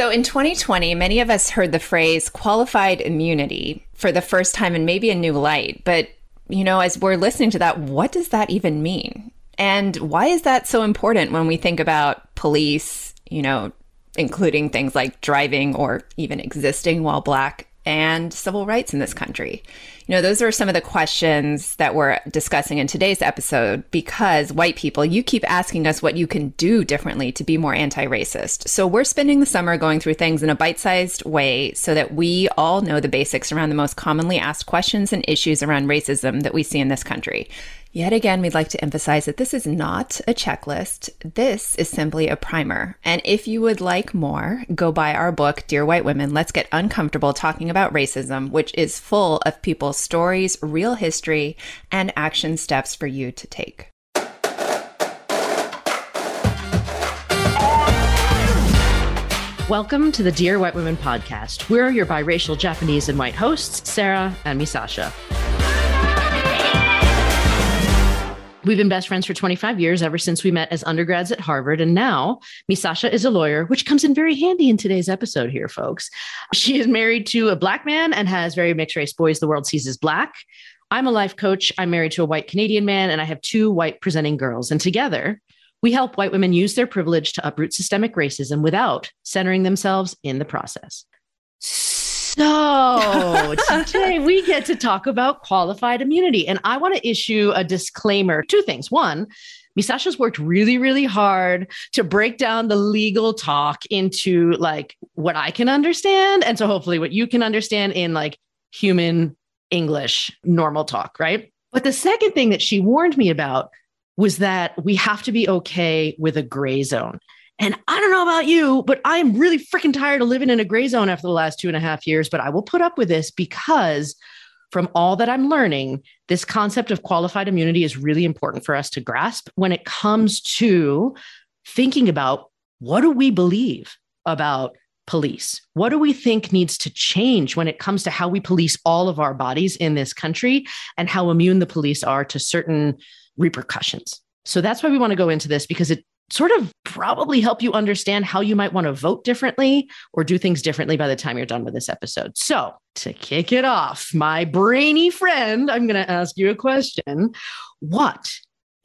So in 2020, many of us heard the phrase qualified immunity for the first time in maybe a new light. But, you know, as we're listening to that, what does that even mean? And why is that so important when we think about police, you know, including things like driving or even existing while black and civil rights in this country? You know, those are some of the questions that we're discussing in today's episode because white people, you keep asking us what you can do differently to be more anti racist. So we're spending the summer going through things in a bite sized way so that we all know the basics around the most commonly asked questions and issues around racism that we see in this country. Yet again, we'd like to emphasize that this is not a checklist. This is simply a primer. And if you would like more, go buy our book, Dear White Women Let's Get Uncomfortable Talking About Racism, which is full of people's stories, real history, and action steps for you to take. Welcome to the Dear White Women podcast. We're your biracial Japanese and white hosts, Sarah and Misasha. We've been best friends for 25 years, ever since we met as undergrads at Harvard. And now Misasha is a lawyer, which comes in very handy in today's episode here, folks. She is married to a black man and has very mixed race boys the world sees as black. I'm a life coach. I'm married to a white Canadian man, and I have two white presenting girls. And together, we help white women use their privilege to uproot systemic racism without centering themselves in the process. So today we get to talk about qualified immunity. And I want to issue a disclaimer two things. One, Misasha's worked really, really hard to break down the legal talk into like what I can understand. And so hopefully what you can understand in like human English, normal talk, right? But the second thing that she warned me about was that we have to be okay with a gray zone. And I don't know about you, but I am really freaking tired of living in a gray zone after the last two and a half years. But I will put up with this because from all that I'm learning, this concept of qualified immunity is really important for us to grasp when it comes to thinking about what do we believe about police? What do we think needs to change when it comes to how we police all of our bodies in this country and how immune the police are to certain repercussions? So that's why we want to go into this because it sort of probably help you understand how you might want to vote differently or do things differently by the time you're done with this episode. So, to kick it off, my brainy friend, I'm going to ask you a question. What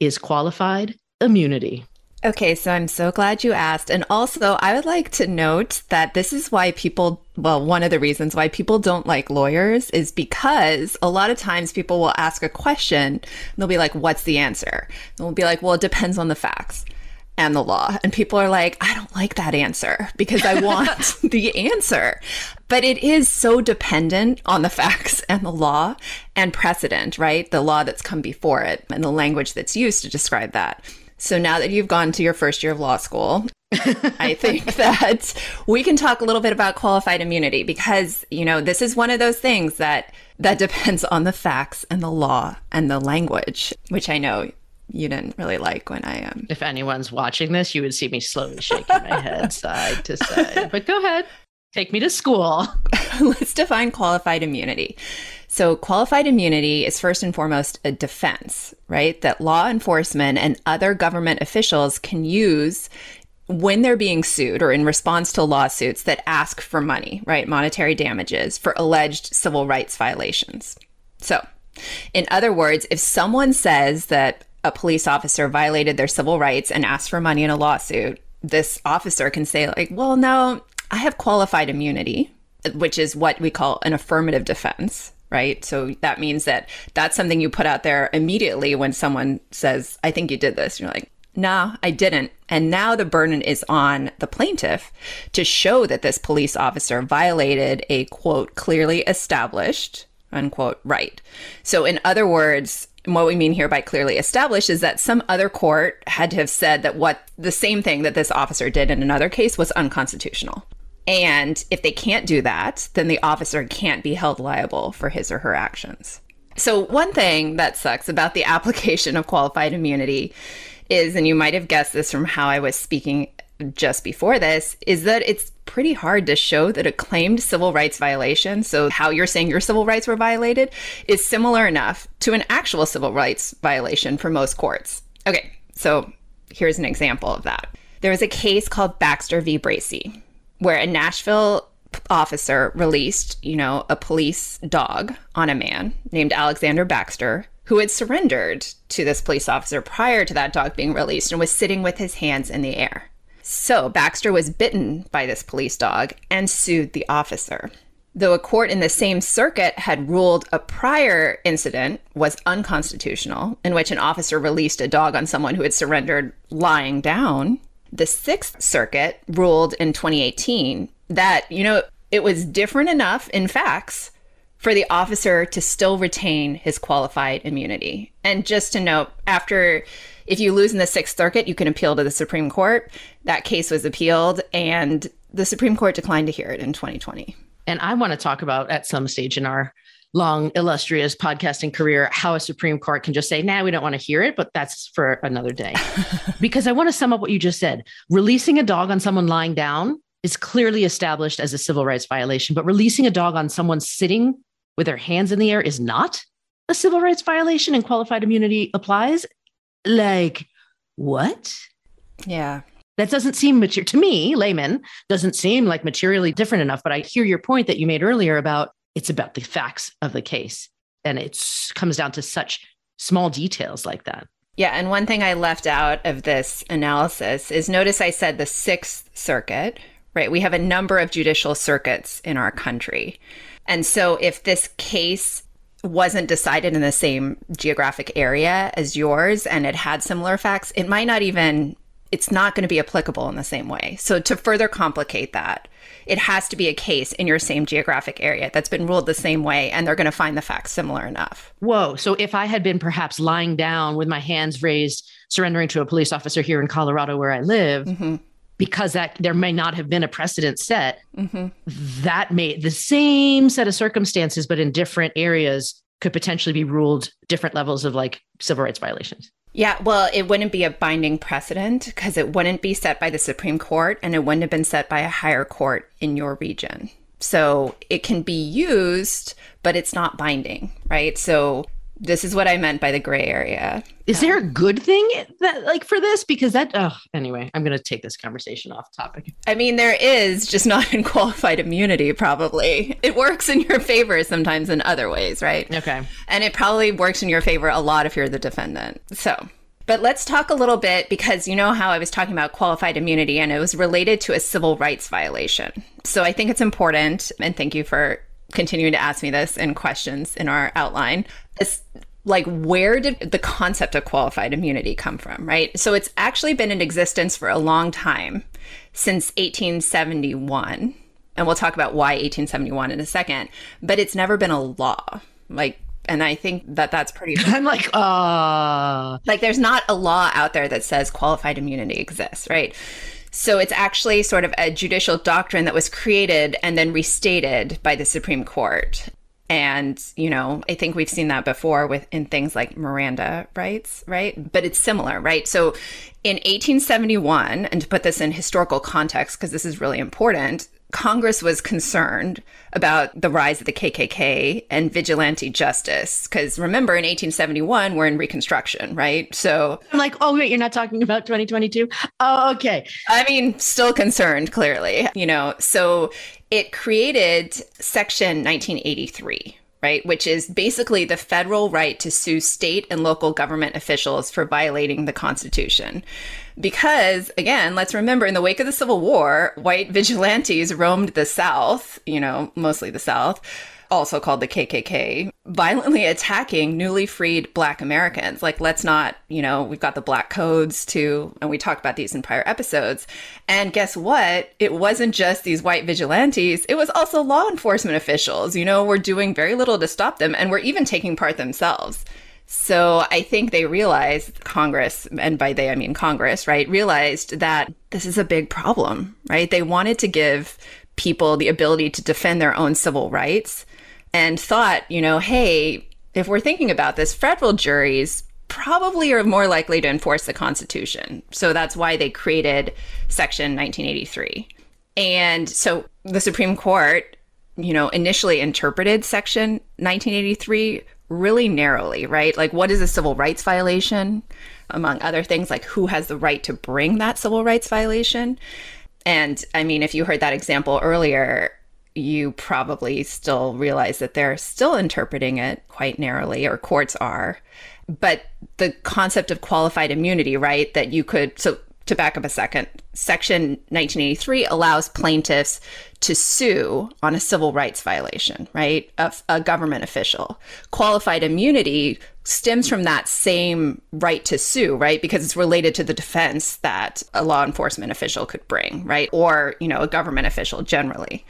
is qualified immunity? Okay, so I'm so glad you asked. And also, I would like to note that this is why people, well, one of the reasons why people don't like lawyers is because a lot of times people will ask a question and they'll be like, What's the answer? And we'll be like, Well, it depends on the facts and the law. And people are like, I don't like that answer because I want the answer. But it is so dependent on the facts and the law and precedent, right? The law that's come before it and the language that's used to describe that. So now that you've gone to your first year of law school, I think that we can talk a little bit about qualified immunity because, you know, this is one of those things that that depends on the facts and the law and the language, which I know you didn't really like when I am. Um... If anyone's watching this, you would see me slowly shaking my head side to side. But go ahead, take me to school. Let's define qualified immunity. So, qualified immunity is first and foremost a defense, right? That law enforcement and other government officials can use when they're being sued or in response to lawsuits that ask for money, right? Monetary damages for alleged civil rights violations. So, in other words, if someone says that a police officer violated their civil rights and asked for money in a lawsuit, this officer can say, like, well, no, I have qualified immunity, which is what we call an affirmative defense, right? So that means that that's something you put out there immediately when someone says, I think you did this. You're like, no, I didn't. And now the burden is on the plaintiff to show that this police officer violated a quote, clearly established, unquote, right. So, in other words, what we mean here by clearly established is that some other court had to have said that what the same thing that this officer did in another case was unconstitutional. And if they can't do that, then the officer can't be held liable for his or her actions. So, one thing that sucks about the application of qualified immunity is, and you might have guessed this from how I was speaking just before this is that it's pretty hard to show that a claimed civil rights violation, so how you're saying your civil rights were violated, is similar enough to an actual civil rights violation for most courts. Okay, so here's an example of that. There was a case called Baxter v. Bracey. where a Nashville officer released, you know, a police dog on a man named Alexander Baxter who had surrendered to this police officer prior to that dog being released and was sitting with his hands in the air. So Baxter was bitten by this police dog and sued the officer. Though a court in the same circuit had ruled a prior incident was unconstitutional, in which an officer released a dog on someone who had surrendered lying down, the Sixth Circuit ruled in 2018 that, you know, it was different enough in facts for the officer to still retain his qualified immunity. And just to note, after if you lose in the Sixth Circuit, you can appeal to the Supreme Court. That case was appealed, and the Supreme Court declined to hear it in 2020. And I want to talk about at some stage in our long, illustrious podcasting career how a Supreme Court can just say, nah, we don't want to hear it, but that's for another day. because I want to sum up what you just said. Releasing a dog on someone lying down is clearly established as a civil rights violation, but releasing a dog on someone sitting with their hands in the air is not a civil rights violation and qualified immunity applies. Like, what? Yeah. That doesn't seem mature to me, layman, doesn't seem like materially different enough. But I hear your point that you made earlier about it's about the facts of the case. And it comes down to such small details like that. Yeah. And one thing I left out of this analysis is notice I said the Sixth Circuit, right? We have a number of judicial circuits in our country. And so if this case wasn't decided in the same geographic area as yours and it had similar facts, it might not even, it's not going to be applicable in the same way. So to further complicate that, it has to be a case in your same geographic area that's been ruled the same way and they're going to find the facts similar enough. Whoa. So if I had been perhaps lying down with my hands raised, surrendering to a police officer here in Colorado where I live, mm-hmm because that there may not have been a precedent set mm-hmm. that may the same set of circumstances but in different areas could potentially be ruled different levels of like civil rights violations. Yeah well it wouldn't be a binding precedent because it wouldn't be set by the supreme court and it wouldn't have been set by a higher court in your region. So it can be used but it's not binding right? So this is what I meant by the gray area. Is there a good thing that like for this? Because that oh anyway, I'm gonna take this conversation off topic. I mean, there is just not in qualified immunity, probably. It works in your favor sometimes in other ways, right? Okay. And it probably works in your favor a lot if you're the defendant. So but let's talk a little bit because you know how I was talking about qualified immunity and it was related to a civil rights violation. So I think it's important, and thank you for continuing to ask me this in questions in our outline. It's like where did the concept of qualified immunity come from, right? So it's actually been in existence for a long time, since 1871. And we'll talk about why 1871 in a second, but it's never been a law. Like and I think that that's pretty. I'm like, uh, like there's not a law out there that says qualified immunity exists, right? So it's actually sort of a judicial doctrine that was created and then restated by the Supreme Court. And, you know, I think we've seen that before with in things like Miranda rights, right? But it's similar, right? So in 1871, and to put this in historical context, because this is really important, Congress was concerned about the rise of the KKK and vigilante justice. Because remember, in 1871, we're in Reconstruction, right? So I'm like, oh, wait, you're not talking about 2022? Oh, okay. I mean, still concerned, clearly, you know. So it created Section 1983, right? Which is basically the federal right to sue state and local government officials for violating the Constitution. Because, again, let's remember in the wake of the Civil War, white vigilantes roamed the South, you know, mostly the South, also called the KKK, violently attacking newly freed Black Americans. Like, let's not, you know, we've got the Black Codes too, and we talked about these in prior episodes. And guess what? It wasn't just these white vigilantes, it was also law enforcement officials. You know, were doing very little to stop them and were even taking part themselves. So I think they realized, Congress, and by they I mean Congress, right, realized that this is a big problem, right? They wanted to give people the ability to defend their own civil rights and thought, you know, hey, if we're thinking about this, federal juries probably are more likely to enforce the Constitution. So that's why they created Section 1983. And so the Supreme Court, you know, initially interpreted Section 1983 really narrowly, right? Like, what is a civil rights violation? Among other things, like who has the right to bring that civil rights violation? And I mean, if you heard that example earlier, you probably still realize that they're still interpreting it quite narrowly, or courts are. But the concept of qualified immunity, right? That you could, so to back up a second, Section 1983 allows plaintiffs to sue on a civil rights violation, right? Of a government official. Qualified immunity stems from that same right to sue, right? Because it's related to the defense that a law enforcement official could bring, right? Or, you know, a government official generally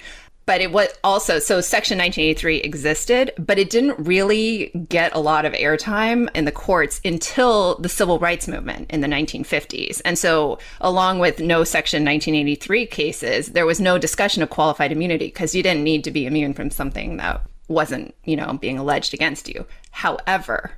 but it was also so section 1983 existed but it didn't really get a lot of airtime in the courts until the civil rights movement in the 1950s and so along with no section 1983 cases there was no discussion of qualified immunity because you didn't need to be immune from something that wasn't you know being alleged against you. However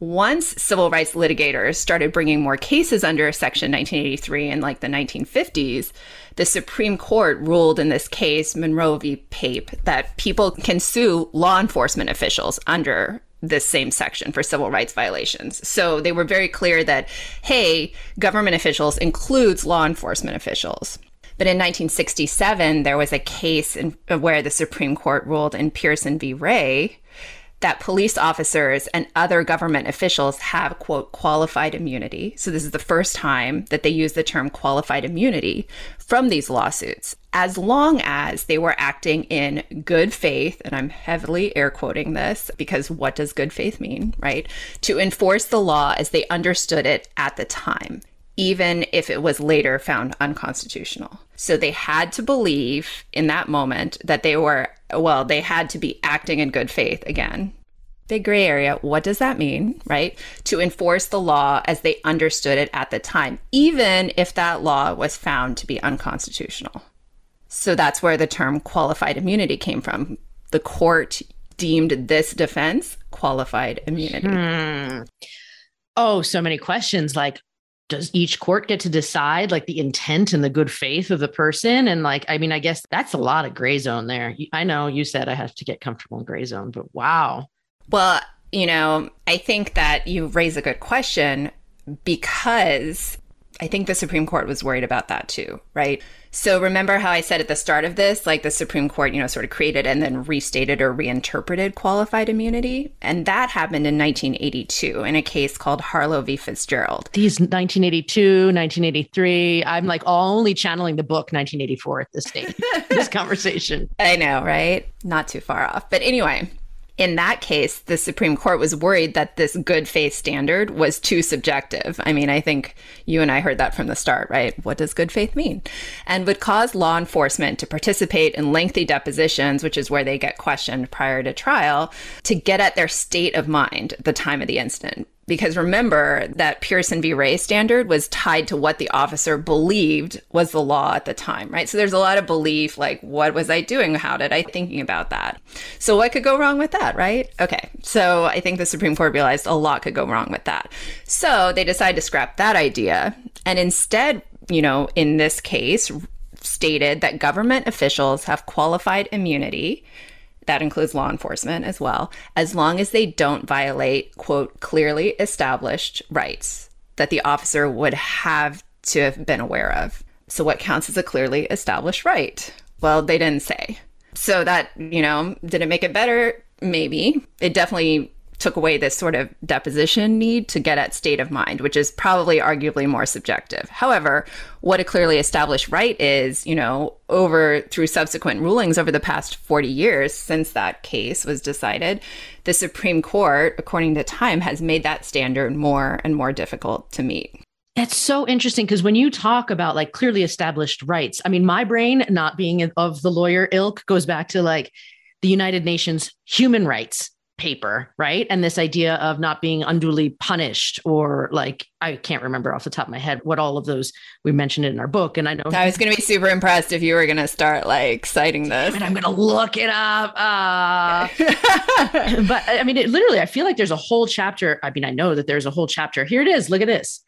once civil rights litigators started bringing more cases under Section 1983 in like the 1950s, the Supreme Court ruled in this case, Monroe v. Pape, that people can sue law enforcement officials under this same section for civil rights violations. So they were very clear that, hey, government officials includes law enforcement officials. But in 1967, there was a case in, where the Supreme Court ruled in Pierson v. Ray that police officers and other government officials have, quote, qualified immunity. So this is the first time that they use the term qualified immunity from these lawsuits, as long as they were acting in good faith. And I'm heavily air quoting this because what does good faith mean, right? To enforce the law as they understood it at the time even if it was later found unconstitutional. So they had to believe in that moment that they were, well, they had to be acting in good faith again. Big gray area. What does that mean, right? To enforce the law as they understood it at the time, even if that law was found to be unconstitutional. So that's where the term qualified immunity came from. The court deemed this defense qualified immunity. Hmm. Oh, so many questions like, does each court get to decide like the intent and the good faith of the person? And like i mean i guess that's a lot of gray zone there. I know you said i have to get comfortable in gray zone but wow. Well you know i think that you raise a good question because i think the supreme court was worried about that too right so remember how I said at the start of this, like the Supreme Court, you know, sort of created and then restated or reinterpreted qualified immunity? And that happened in 1982 in a case called Harlow v. Fitzgerald. These 1982, 1983, I'm like only channeling the book 1984 at this stage, this conversation. I know, right? Not too far off. But anyway, in that case, the Supreme Court was worried that this good faith standard was too subjective. I mean, I think you and I heard that from the start, right? What does good faith mean? And would cause law enforcement to participate in lengthy depositions, which is where they get questioned prior to trial, to get at their state of mind at the time of the incident because remember that Pierson v. Ray standard was tied to what the officer believed was the law at the time, right? So there's a lot of belief like, what was I doing? How did I thinking about that? So what could go wrong with that, right? Okay. So I think the Supreme Court realized a lot could go wrong with that. So they decided to scrap that idea and instead, you know, in this case, stated that government officials have qualified immunity that includes law enforcement as well, as long as they don't violate, quote, clearly established rights that the officer would have to have been aware of. So, what counts as a clearly established right? Well, they didn't say. So, that, you know, did it make it better? Maybe. It definitely took away this sort of deposition need to get at state of mind, which is probably arguably more subjective. However, what a clearly established right is, you know, over through subsequent rulings over the past 40 years since that case was decided, the Supreme Court, according to time, has made that standard more and more difficult to meet. That's so interesting because when you talk about like clearly established rights, I mean, my brain, not being of the lawyer ilk, goes back to like the United Nations human rights paper, right? And this idea of not being unduly punished or like I can't remember off the top of my head what all of those we mentioned it in our book. And I know I was going to be super impressed if you were going to start like citing this. And I'm going to look it up. Uh, but I mean, it literally, I feel like there's a whole chapter. I mean, I know that there's a whole chapter. Here it is. Look at this.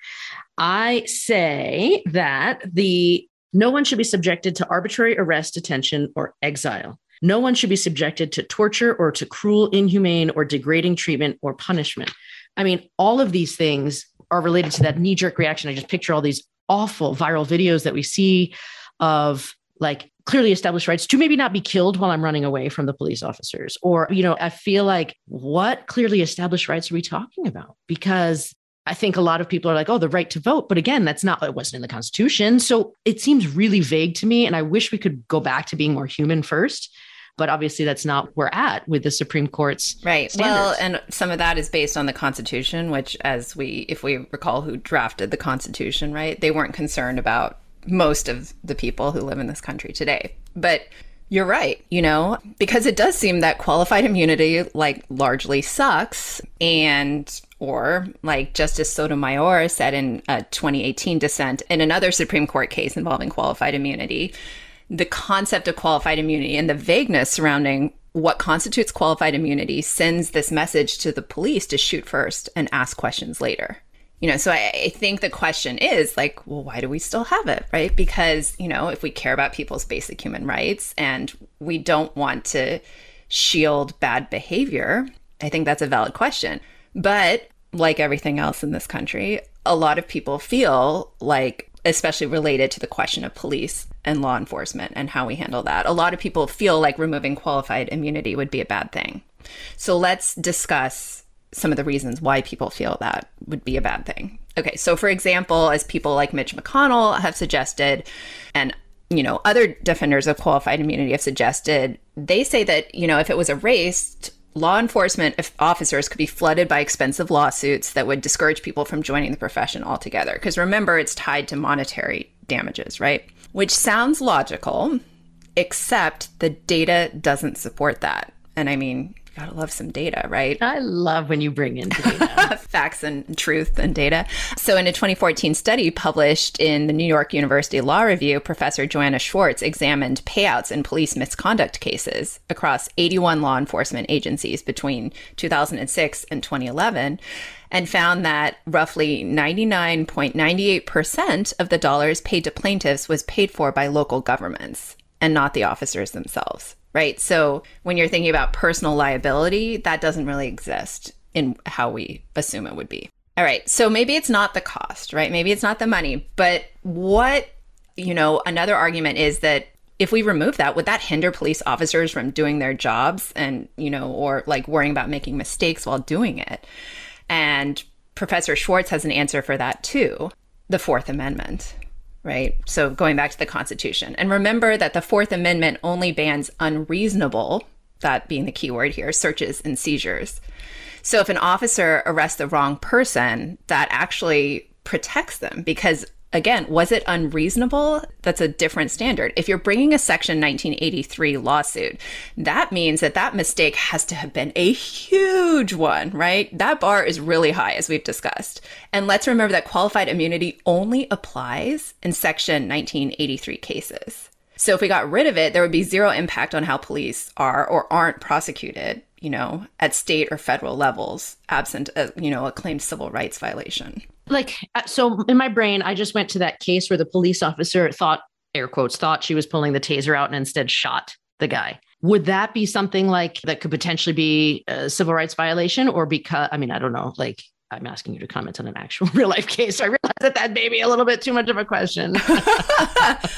I say that the no one should be subjected to arbitrary arrest, detention, or exile. No one should be subjected to torture or to cruel, inhumane, or degrading treatment or punishment. I mean, all of these things are related to that knee jerk reaction. I just picture all these awful viral videos that we see of like clearly established rights to maybe not be killed while I'm running away from the police officers. Or, you know, I feel like what clearly established rights are we talking about? Because I think a lot of people are like, oh, the right to vote. But again, that's not, it wasn't in the Constitution. So it seems really vague to me. And I wish we could go back to being more human first. But obviously, that's not where we're at with the Supreme Court's right. Standards. Well, and some of that is based on the Constitution, which, as we, if we recall, who drafted the Constitution, right? They weren't concerned about most of the people who live in this country today. But you're right, you know, because it does seem that qualified immunity like largely sucks and or like Justice Sotomayor said in a 2018 dissent in another Supreme Court case involving qualified immunity, the concept of qualified immunity and the vagueness surrounding what constitutes qualified immunity sends this message to the police to shoot first and ask questions later. You know so I, I, think the question is like well why do we still have it right? Because you know if we care about people's basic human rights and we don't want to shield bad behavior i think that's a valid question. But like everything else in this country a lot of people feel like especially related to the question of police and law enforcement and how we handle that a lot of people feel like removing qualified immunity would be a bad thing so let's discuss some of the reasons why people feel that would be a bad thing. Okay, so for example, as people like Mitch McConnell have suggested, and you know, other defenders of qualified immunity have suggested, they say that, you know, if it was erased, law enforcement officers could be flooded by expensive lawsuits that would discourage people from joining the profession altogether. Because remember, it's tied to monetary damages, right? Which sounds logical, except the data doesn't support that. And I mean, you gotta love some data, right? I love when you bring in data. facts and truth and data. So, in a 2014 study published in the New York University Law Review, Professor Joanna Schwartz examined payouts in police misconduct cases across 81 law enforcement agencies between 2006 and 2011 and found that roughly 99.98% of the dollars paid to plaintiffs was paid for by local governments and not the officers themselves right? So when you're thinking about personal liability, that doesn't really exist in how we assume it would be. All right. So maybe it's not the cost, right? Maybe it's not the money, but what, you know, another argument is that if we remove that, would that hinder police officers from doing their jobs and, you know, or like worrying about making mistakes while doing it? And Professor Schwartz has an answer for that too the Fourth Amendment right? So going back to the Constitution. And remember that the Fourth Amendment only bans unreasonable, that being the key word here, searches and seizures. So if an officer arrests the wrong person, that actually protects them because again, was it unreasonable? That's a different standard. If you're bringing a Section 1983 lawsuit, that means that that mistake has to have been a huge one, right? That bar is really high, as we've discussed. And let's remember that qualified immunity only applies in Section 1983 cases. So if we got rid of it, there would be zero impact on how police are or aren't prosecuted, you know, at state or federal levels, absent a, you know, a claimed civil rights violation like uh, so in my brain i just went to that case where the police officer thought air quotes thought she was pulling the taser out and instead shot the guy. Would that be something like that could potentially be a civil rights violation or because i mean i don't know like I'm asking you to comment on an actual real life case. So I realize that that may be a little bit too much of a question.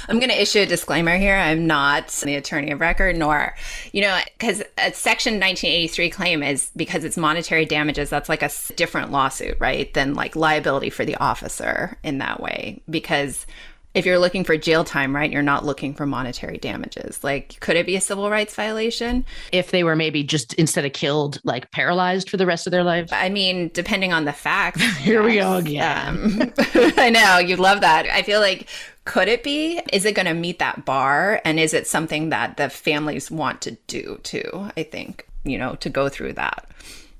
I'm going to issue a disclaimer here. I'm not the attorney of record, nor, you know, because a Section 1983 claim is because it's monetary damages. That's like a different lawsuit, right? Than like liability for the officer in that way. Because if you're looking for jail time, right, you're not looking for monetary damages. Like, could it be a civil rights violation? If they were maybe just instead of killed, like paralyzed for the rest of their lives? I mean, depending on the facts. Here yes. we go again. Um, I know, you love that. I feel like, could it be? Is it going to meet that bar? And is it something that the families want to do too? I think, you know, to go through that.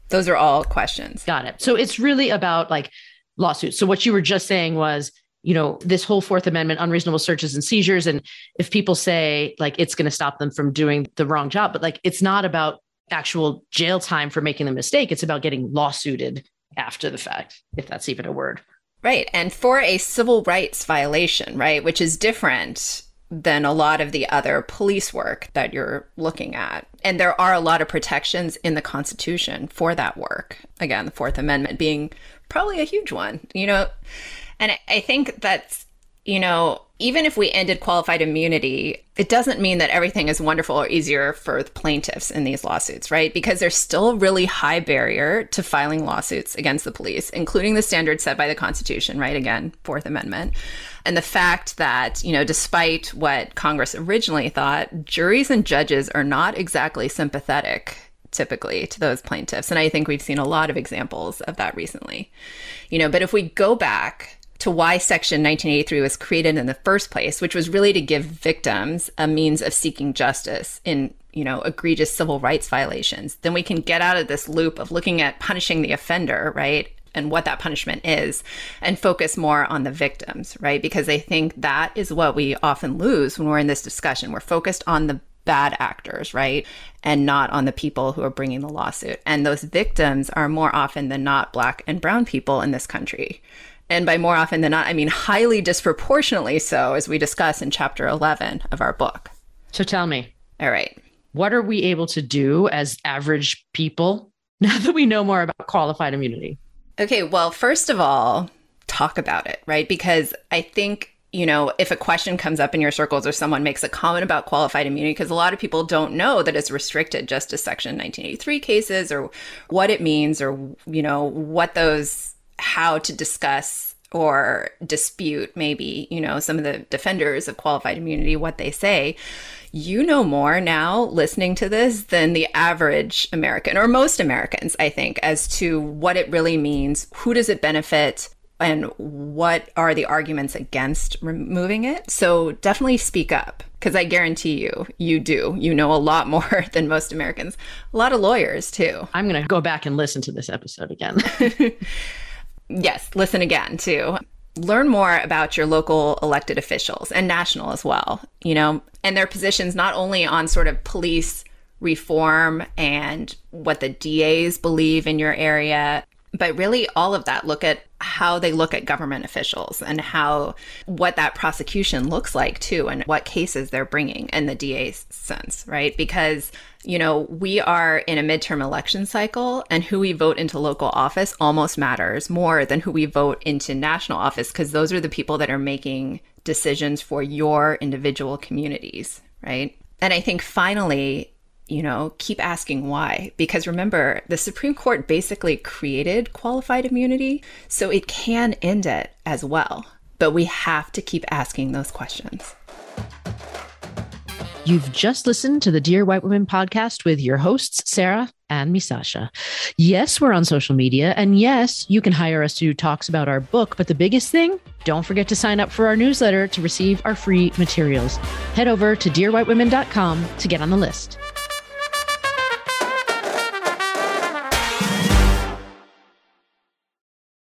Those are all questions. Got it. So it's really about like lawsuits. So what you were just saying was, you know, this whole Fourth Amendment, unreasonable searches and seizures. And if people say like it's going to stop them from doing the wrong job, but like it's not about actual jail time for making the mistake, it's about getting lawsuited after the fact, if that's even a word. Right. And for a civil rights violation, right, which is different than a lot of the other police work that you're looking at. And there are a lot of protections in the Constitution for that work. Again, the Fourth Amendment being probably a huge one. You know, and I think that's you know, even if we ended qualified immunity, it doesn't mean that everything is wonderful or easier for the plaintiffs in these lawsuits, right? Because there's still a really high barrier to filing lawsuits against the police, including the standards set by the Constitution, right? Again, Fourth Amendment. And the fact that, you know, despite what Congress originally thought, juries and judges are not exactly sympathetic typically to those plaintiffs. And I think we've seen a lot of examples of that recently. You know, but if we go back to why Section 1983 was created in the first place, which was really to give victims a means of seeking justice in, you know, egregious civil rights violations, then we can get out of this loop of looking at punishing the offender, right? And what that punishment is, and focus more on the victims, right? Because I think that is what we often lose when we're in this discussion. We're focused on the bad actors, right? And not on the people who are bringing the lawsuit. And those victims are more often than not Black and Brown people in this country. And by more often than not, I mean highly disproportionately so, as we discuss in chapter 11 of our book. So tell me. All right. What are we able to do as average people now that we know more about qualified immunity? Okay. Well, first of all, talk about it, right? Because I think you know, if a question comes up in your circles or someone makes a comment about qualified immunity, because a lot of people don't know that it's restricted just to Section 1983 cases or what it means or, you know, what those how to discuss or dispute maybe, you know, some of the defenders of qualified immunity, what they say. You know more now listening to this than the average American or most Americans, I think, as to what it really means. Who does it benefit? and what are the arguments against removing it. So definitely speak up because I guarantee you, you do. You know a lot more than most Americans. A lot of lawyers, too. I'm going to go back and listen to this episode again. yes, listen again too. Learn more about your local elected officials and national as well, you know, and their positions not only on sort of police reform and what the DAs believe in your area, but really all of that. Look at how they look at government officials and how what that prosecution looks like too, and what cases they're bringing in the DA's sense, right? Because you know, we are in a midterm election cycle, and who we vote into local office almost matters more than who we vote into national office because those are the people that are making decisions for your individual communities, right? And I think finally, you know, keep asking why. Because remember, the Supreme Court basically created qualified immunity, so it can end it as well. But we have to keep asking those questions. You've just listened to the Dear White Women podcast with your hosts, Sarah and Misasha. Yes, we're on social media. And yes, you can hire us to do talks about our book. But the biggest thing, don't forget to sign up for our newsletter to receive our free materials. Head over to dearwhitewomen.com to get on the list.